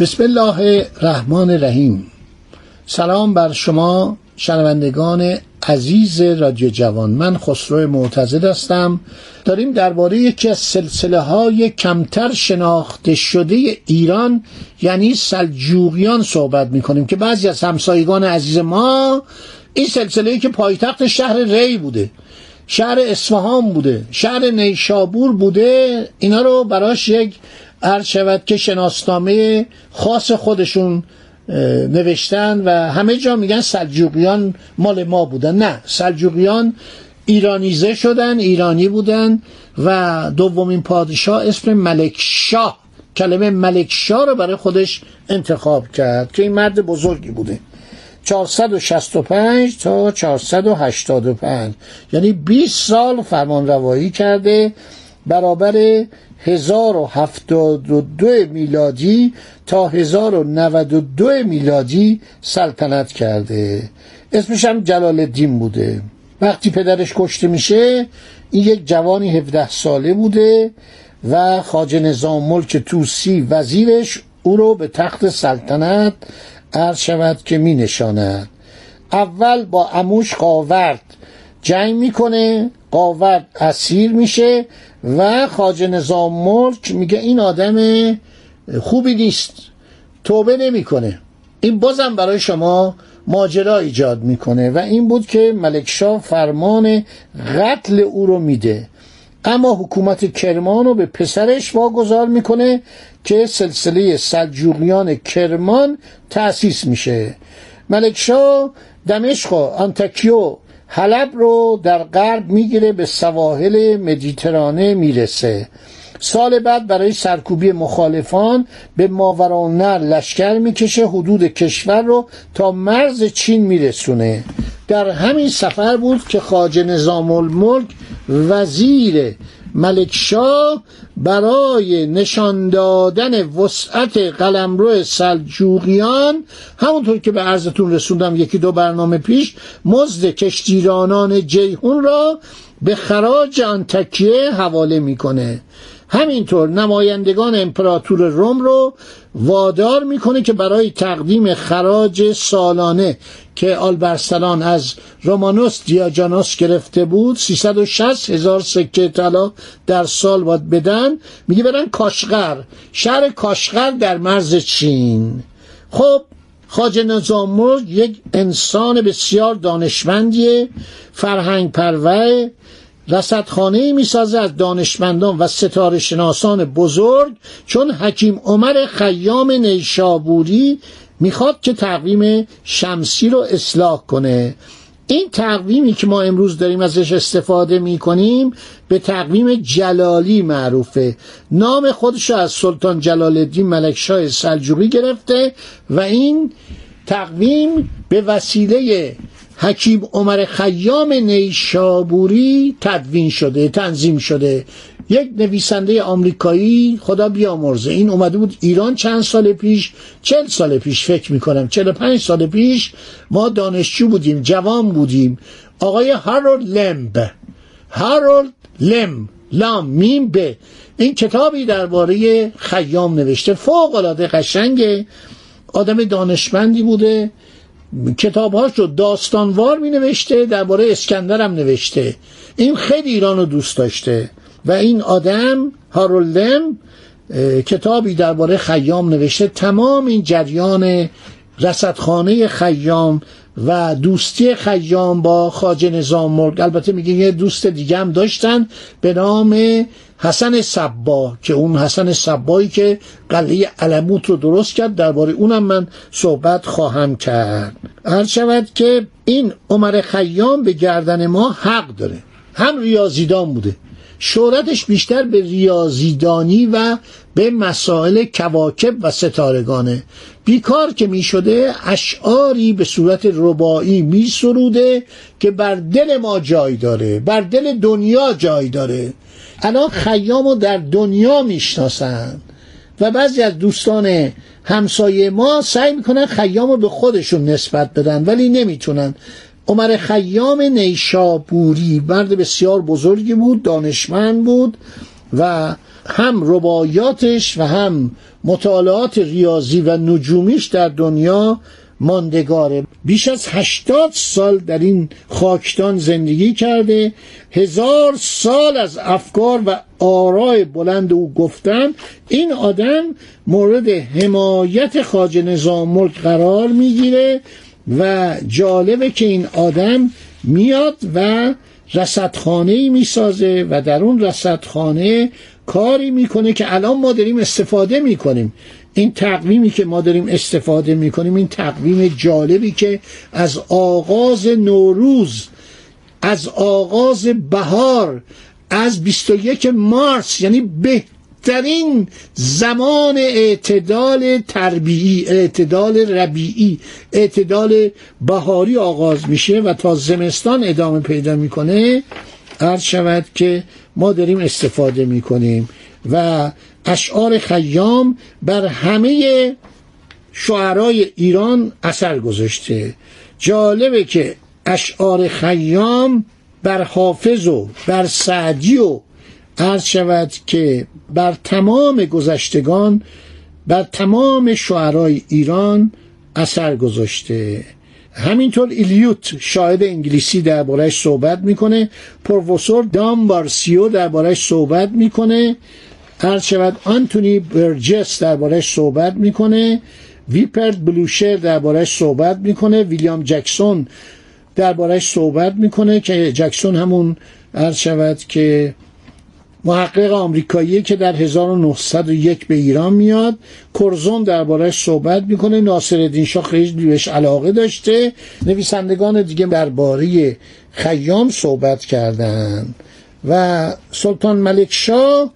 بسم الله الرحمن الرحیم سلام بر شما شنوندگان عزیز رادیو جوان من خسرو معتزد هستم داریم درباره یکی از سلسله های کمتر شناخته شده ایران یعنی سلجوقیان صحبت می‌کنیم که بعضی از همسایگان عزیز ما این سلسله که پایتخت شهر ری بوده شهر اصفهان بوده شهر نیشابور بوده اینا رو براش یک عرض شود که شناسنامه خاص خودشون نوشتن و همه جا میگن سلجوقیان مال ما بودن. نه سلجوقیان ایرانیزه شدن ایرانی بودن و دومین پادشاه اسم ملک شاه کلمه ملک شاه رو برای خودش انتخاب کرد که این مرد بزرگی بوده. 465 تا 485 یعنی 20 سال فرمان روایی کرده برابر 1072 میلادی تا 1092 میلادی سلطنت کرده. اسمش هم جلال الدین بوده. وقتی پدرش کشته میشه این یک جوانی 17 ساله بوده و خاج نظام ملک توسی وزیرش او رو به تخت سلطنت عرض شود که می نشاند. اول با اموش قاورد جنگ می‌کنه قاورد اسیر میشه و خاج نظام ملک میگه این آدم خوبی نیست توبه نمی‌کنه. این بازم برای شما ماجرا ایجاد می‌کنه و این بود که ملکشاه فرمان قتل او رو میده. اما حکومت کرمان رو به پسرش واگذار می‌کنه که سلسله سلجوقیان کرمان تأسیس میشه. ملکشاه دمشق و آنتاکیو حلب رو در غرب می‌گیره به سواحل مدیترانه می‌رسه. سال بعد برای سرکوبی مخالفان به ماورانر لشکر می‌کشه حدود کشور رو تا مرز چین میرسونه. در همین سفر بود که خاج نظام الملک وزیر ملکشاه برای نشان دادن وسعت قلمرو سلجوقیان همونطور که به عرضتون رسوندم یکی دو برنامه پیش مزد کشتیرانان جیهون را به خراج آنتکیه حواله می‌کنه. همینطور نمایندگان امپراتور روم رو وادار می‌کنه که برای تقدیم خراج سالانه که آلبرسلان از رومانوس دیاجانوس گرفته بود 360 هزار سکه طلا در سال باید بدن. میگه برن کاشغر. شهر کاشغر در مرز چین. خب خاج نظام یک انسان بسیار دانشمندیه فرهنگ پروه رصدخانه می سازه از دانشمندان و ستاره شناسان بزرگ چون حکیم عمر خیام نیشابوری می‌خواد که تقویم شمسی رو اصلاح کنه. این تقویمی که ما امروز داریم ازش استفاده می کنیم به تقویم جلالی معروفه. نام خودش از سلطان جلال الدین ملکشاه سلجوقی گرفته و این تقویم به وسیله حکیم عمر خیام نیشابوری تدوین شده تنظیم شده. یک نویسنده آمریکایی خدا بیامرزه. این اومده بود ایران چند سال پیش؟ چل سال پیش فکر می‌کنم. چل پنج سال پیش ما دانشجو بودیم جوان بودیم. آقای هارولد لمب. هارولد لم لام میم به این کتابی درباره خیام نوشته. فوق العاده قشنگه. آدم دانشمندی بوده. کتابهاش رو داستانوار می نوشته درباره اسکندر هم نوشته. این خیلی ایران رو دوست داشته. و این آدم هارولدم کتابی درباره خیام نوشته. تمام این جریان رصدخانه خیام و دوستی خیام با خاج نظام مرگ. البته میگه یه دوست دیگه هم داشتن به نام حسن سبا که اون حسن سبایی که قلعه علموت رو درست کرد درباره اونم من صحبت خواهم کرد. هر شود که این عمر خیام به گردن ما حق داره. هم ریاضیدان بوده. شهرتش بیشتر به ریاضیدانی و به مسائل کواکب و ستارگانه. بیکار که می شده اشعاری به صورت ربایی می سروده که بر دل ما جای داره بر دل دنیا جای داره. الان خیام رو در دنیا می‌شناسند و بعضی از دوستان همسایه ما سعی می‌کنن خیام رو به خودشون نسبت بدن ولی نمی‌تونن. عمر خیام نیشابوری مرد بسیار بزرگی بود دانشمند بود و هم ربایاتش و هم مطالعات ریاضی و نجومیش در دنیا ماندگاره. بیش از هشتاد سال در این خاکتان زندگی کرده. هزار سال از افکار و آرای بلند او گفتن. این آدم مورد حمایت خاج نظام ملک قرار می‌گیره. و جالبه که این آدم میاد و رصدخانه ای می‌سازه و در اون رصدخانه کاری می‌کنه که الان ما داریم استفاده می‌کنیم. این تقویمی که ما داریم استفاده می‌کنیم این تقویم جالبی که از آغاز نوروز از آغاز بهار از 21 مارس یعنی بهترین زمان اعتدال تربیعی اعتدال ربیعی اعتدال بهاری آغاز میشه و تا زمستان ادامه پیدا می‌کنه عرض شود که ما داریم استفاده می‌کنیم و اشعار خیام بر همه شعرای ایران اثر گذاشته. جالبه که اشعار خیام بر حافظ و بر سعدی و عرض شود که بر تمام گذشتگان بر تمام شعرای ایران اثر گذاشته. همینطور ایلیوت شاعر انگلیسی دربارهش صحبت می‌کنه پروفسور دام بارسیو دربارهش صحبت می‌کنه عرض شود آنتونی برجس دربارهش صحبت می‌کنه ویپرد بلوشر دربارهش صحبت می‌کنه ویلیام جکسون دربارهش صحبت می‌کنه که جکسون همون عرض شود که محقق آمریکایی که در 1901 به ایران میاد. کرزون دربارهش صحبت می‌کنه. ناصر شاه خیلی بهش علاقه داشته. نویسندگان دیگه درباره خیام صحبت کردن. و سلطان ملک شاه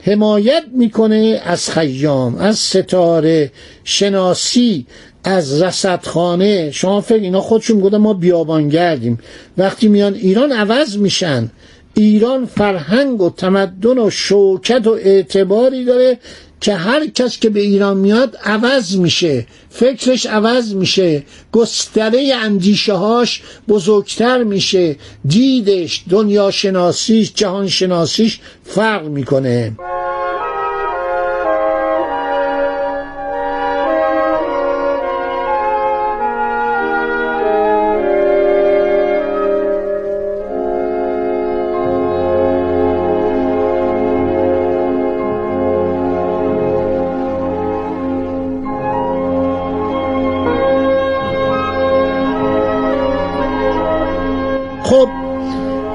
حمایت می‌کنه از خیام از ستاره شناسی از رصدخانه. شما فکر اینا خودشون گفتن ما بیابانگردیم. وقتی میان ایران عوض میشن. ایران فرهنگ و تمدن و شوکت و اعتباری داره که هر کس که به ایران میاد عوض میشه فکرش عوض میشه گستره اندیشه هاش بزرگتر میشه دیدش دنیا شناسیش جهان شناسیش فرق می‌کنه.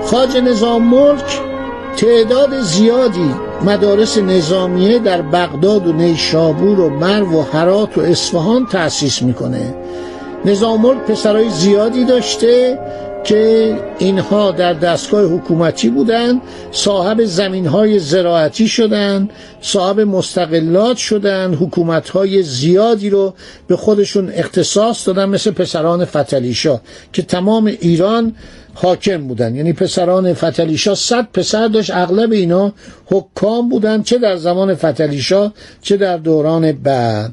خاج نظام ملک تعداد زیادی مدارس نظامیه در بغداد و نیشابور و مرو و حرات و اصفهان تأسیس می‌کنه. نظام ملک پسرای زیادی داشته که اینها در دستگاه حکومتی بودند صاحب زمین های زراعتی شدند صاحب مستقلات شدند حکومت های زیادی رو به خودشون اختصاص دادن مثل پسران فتلیشا که تمام ایران حاکم بودن. یعنی پسران فتلیشا صد پسر داشت اغلب اینا حکام بودن چه در زمان فتلیشا چه در دوران بعد.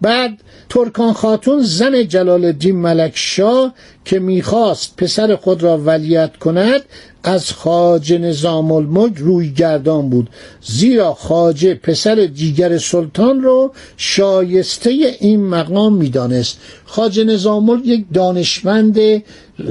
بعد ترکان خاتون زن جلال الدین ملک شاه که می‌خواست پسر خود را ولیت کند از خاجه نظام الملک روی گردان بود زیرا خاجه پسر دیگر سلطان رو شایسته این مقام می‌دانست. خاجه نظام یک دانشمند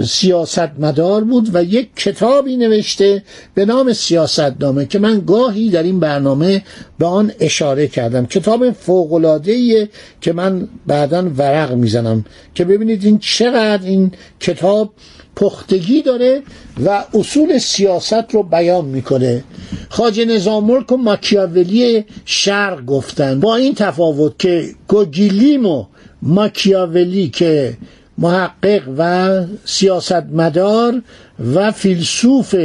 سیاستمدار بود و یک کتابی نوشته به نام سیاستنامه که من گاهی در این برنامه به آن اشاره کردم. کتاب فوقلادهیه که من بعدا ورق می‌زنم که ببینید این چقدر این کتاب پختگی داره و اصول سیاست رو بیان می‌کنه. خاج نظام و ماکیاولی شرق گفتن. با این تفاوت که گوگیلیم و ماکیاولی که محقق و سیاستمدار و فیلسوف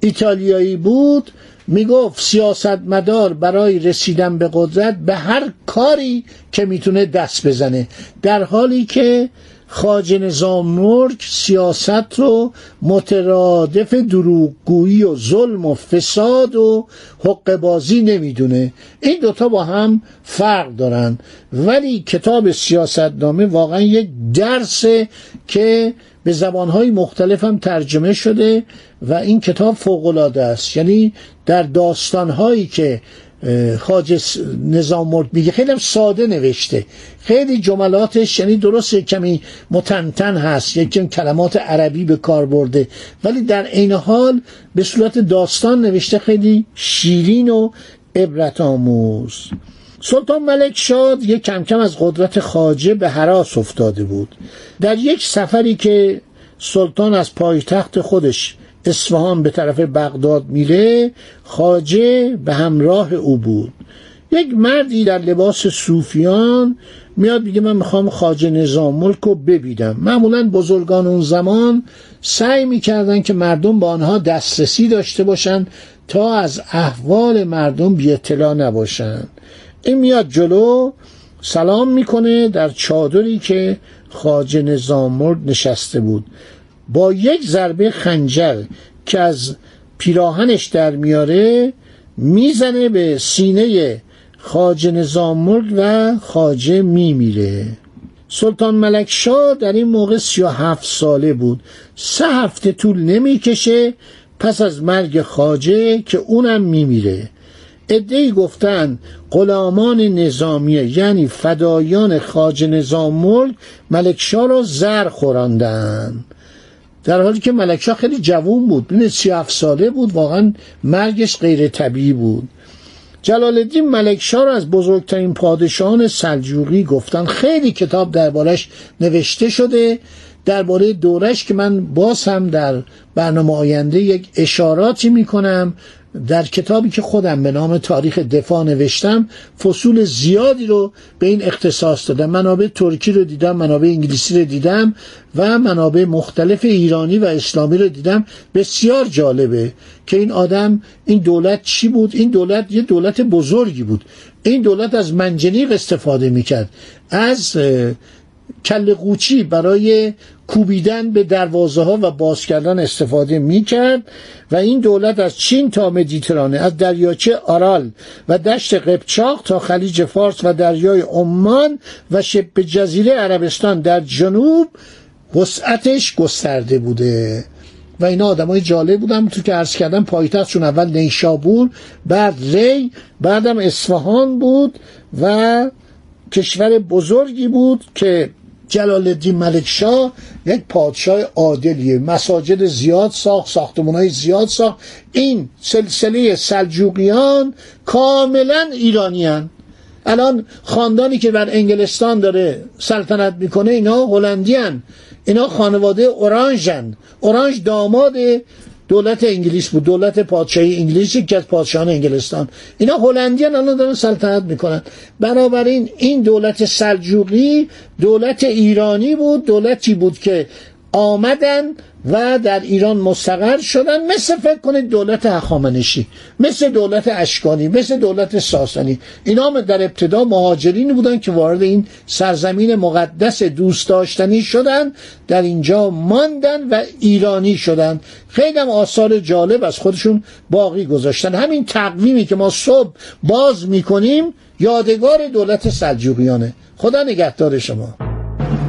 ایتالیایی بود می‌گفت سیاستمدار برای رسیدن به قدرت به هر کاری که می‌تونه دست بزنه. در حالی که خاج نظام ملک سیاست رو مترادف دروغگویی و ظلم و فساد و حق بازی نمی‌دونه. این دوتا با هم فرق دارن. ولی کتاب سیاستنامه واقعا یک درسه که به زبانهای مختلف هم ترجمه شده و این کتاب فوقالعاده است. یعنی در داستانهایی که خاج نظام مرد میگه. خیلی هم ساده نوشته. خیلی جملاتش یعنی درست کمی متنتن هست. یکی کلمات عربی به کار برده. ولی در عین حال به صورت داستان نوشته خیلی شیرین و عبرت آموز. سلطان ملک شاد یک کم کم از قدرت خاجه به حراس افتاده بود. در یک سفری که سلطان از پایتخت خودش اصفهان به طرف بغداد میره خاجه به همراه او بود. یک مردی در لباس صوفیان میاد میگه من می‌خوام خاجه نظام ملک رو ببینم. معمولا بزرگان اون زمان سعی می‌کردن که مردم با آنها دسترسی داشته باشن تا از احوال مردم بی اطلاع نباشن. این میاد جلو سلام می‌کنه در چادری که خاجه نظام ملک نشسته بود. با یک ضربه خنجر که از پیراهنش در میاره می‌زنه به سینه خاجه نظام ملک و خاجه میمیره. سلطان ملک شاه در این موقع سی و هفت ساله بود. سه هفته طول نمی‌کشه پس از مرگ خاجه که اونم میمیره. ادهی گفتن غلامان نظامیه یعنی فدایان خاج نظام ملک ملکشاه را زر خوراندن. در حالی که ملکشاه خیلی جوون بود بین سی ساله بود واقعا مرگش غیر طبیعی بود. جلال الدین ملکشاه را از بزرگترین پادشاهان سلجوقی گفتن. خیلی کتاب دربارش نوشته شده. درباره دورش که من باز هم در برنامه آینده یک اشاراتی می‌کنم. در کتابی که خودم به نام تاریخ دفاع نوشتم فصول زیادی رو به این اختصاص دادم. منابع ترکی رو دیدم منابع انگلیسی رو دیدم و منابع مختلف ایرانی و اسلامی رو دیدم. بسیار جالبه که این آدم این دولت چی بود؟ این دولت یه دولت بزرگی بود. این دولت از منجنیق استفاده می‌کرد. از کل قوچی برای کوبیدن به دروازه ها و باز کردن استفاده می کرد و این دولت از چین تا مدیترانه از دریاچه آرال و دشت قبچاق تا خلیج فارس و دریای عمان و شبه جزیره عربستان در جنوب وسعتش گسترده بوده. و اینا آدم های جالب بودن تو که عرض کردم پایتختشون اول نیشابور بعد ری بعدم اصفهان بود و کشور بزرگی بود که جلال الدین ملک شاه یک پادشاه عادلیه. مساجد زیاد ساخت ساختمان های زیاد ساخت. این سلسله سلجوقیان کاملا ایرانیان الان خاندانی که بر انگلستان داره سلطنت می‌کنه اینا هلندیان اینا خانواده اورانژن اورانژ داماد دولت انگلیس بود دولت پادشاهی انگلیسی که از پادشاهان انگلستان. اینا هلندیان الان دارن سلطنت می‌کنن. بنابراین این دولت سلجوقی دولت ایرانی بود دولتی بود که آمدن و در ایران مستقر شدن. مثل فکر کنید دولت هخامنشی مثل دولت اشکانی مثل دولت ساسانی. اینا در ابتدا مهاجرین بودن که وارد این سرزمین مقدس دوست داشتنی شدن در اینجا ماندن و ایرانی شدن. خیلی هم آثار جالب از خودشون باقی گذاشتن. همین تقویمی که ما صبح باز می‌کنیم یادگار دولت سلجوقیانه. خدا نگهدار شما.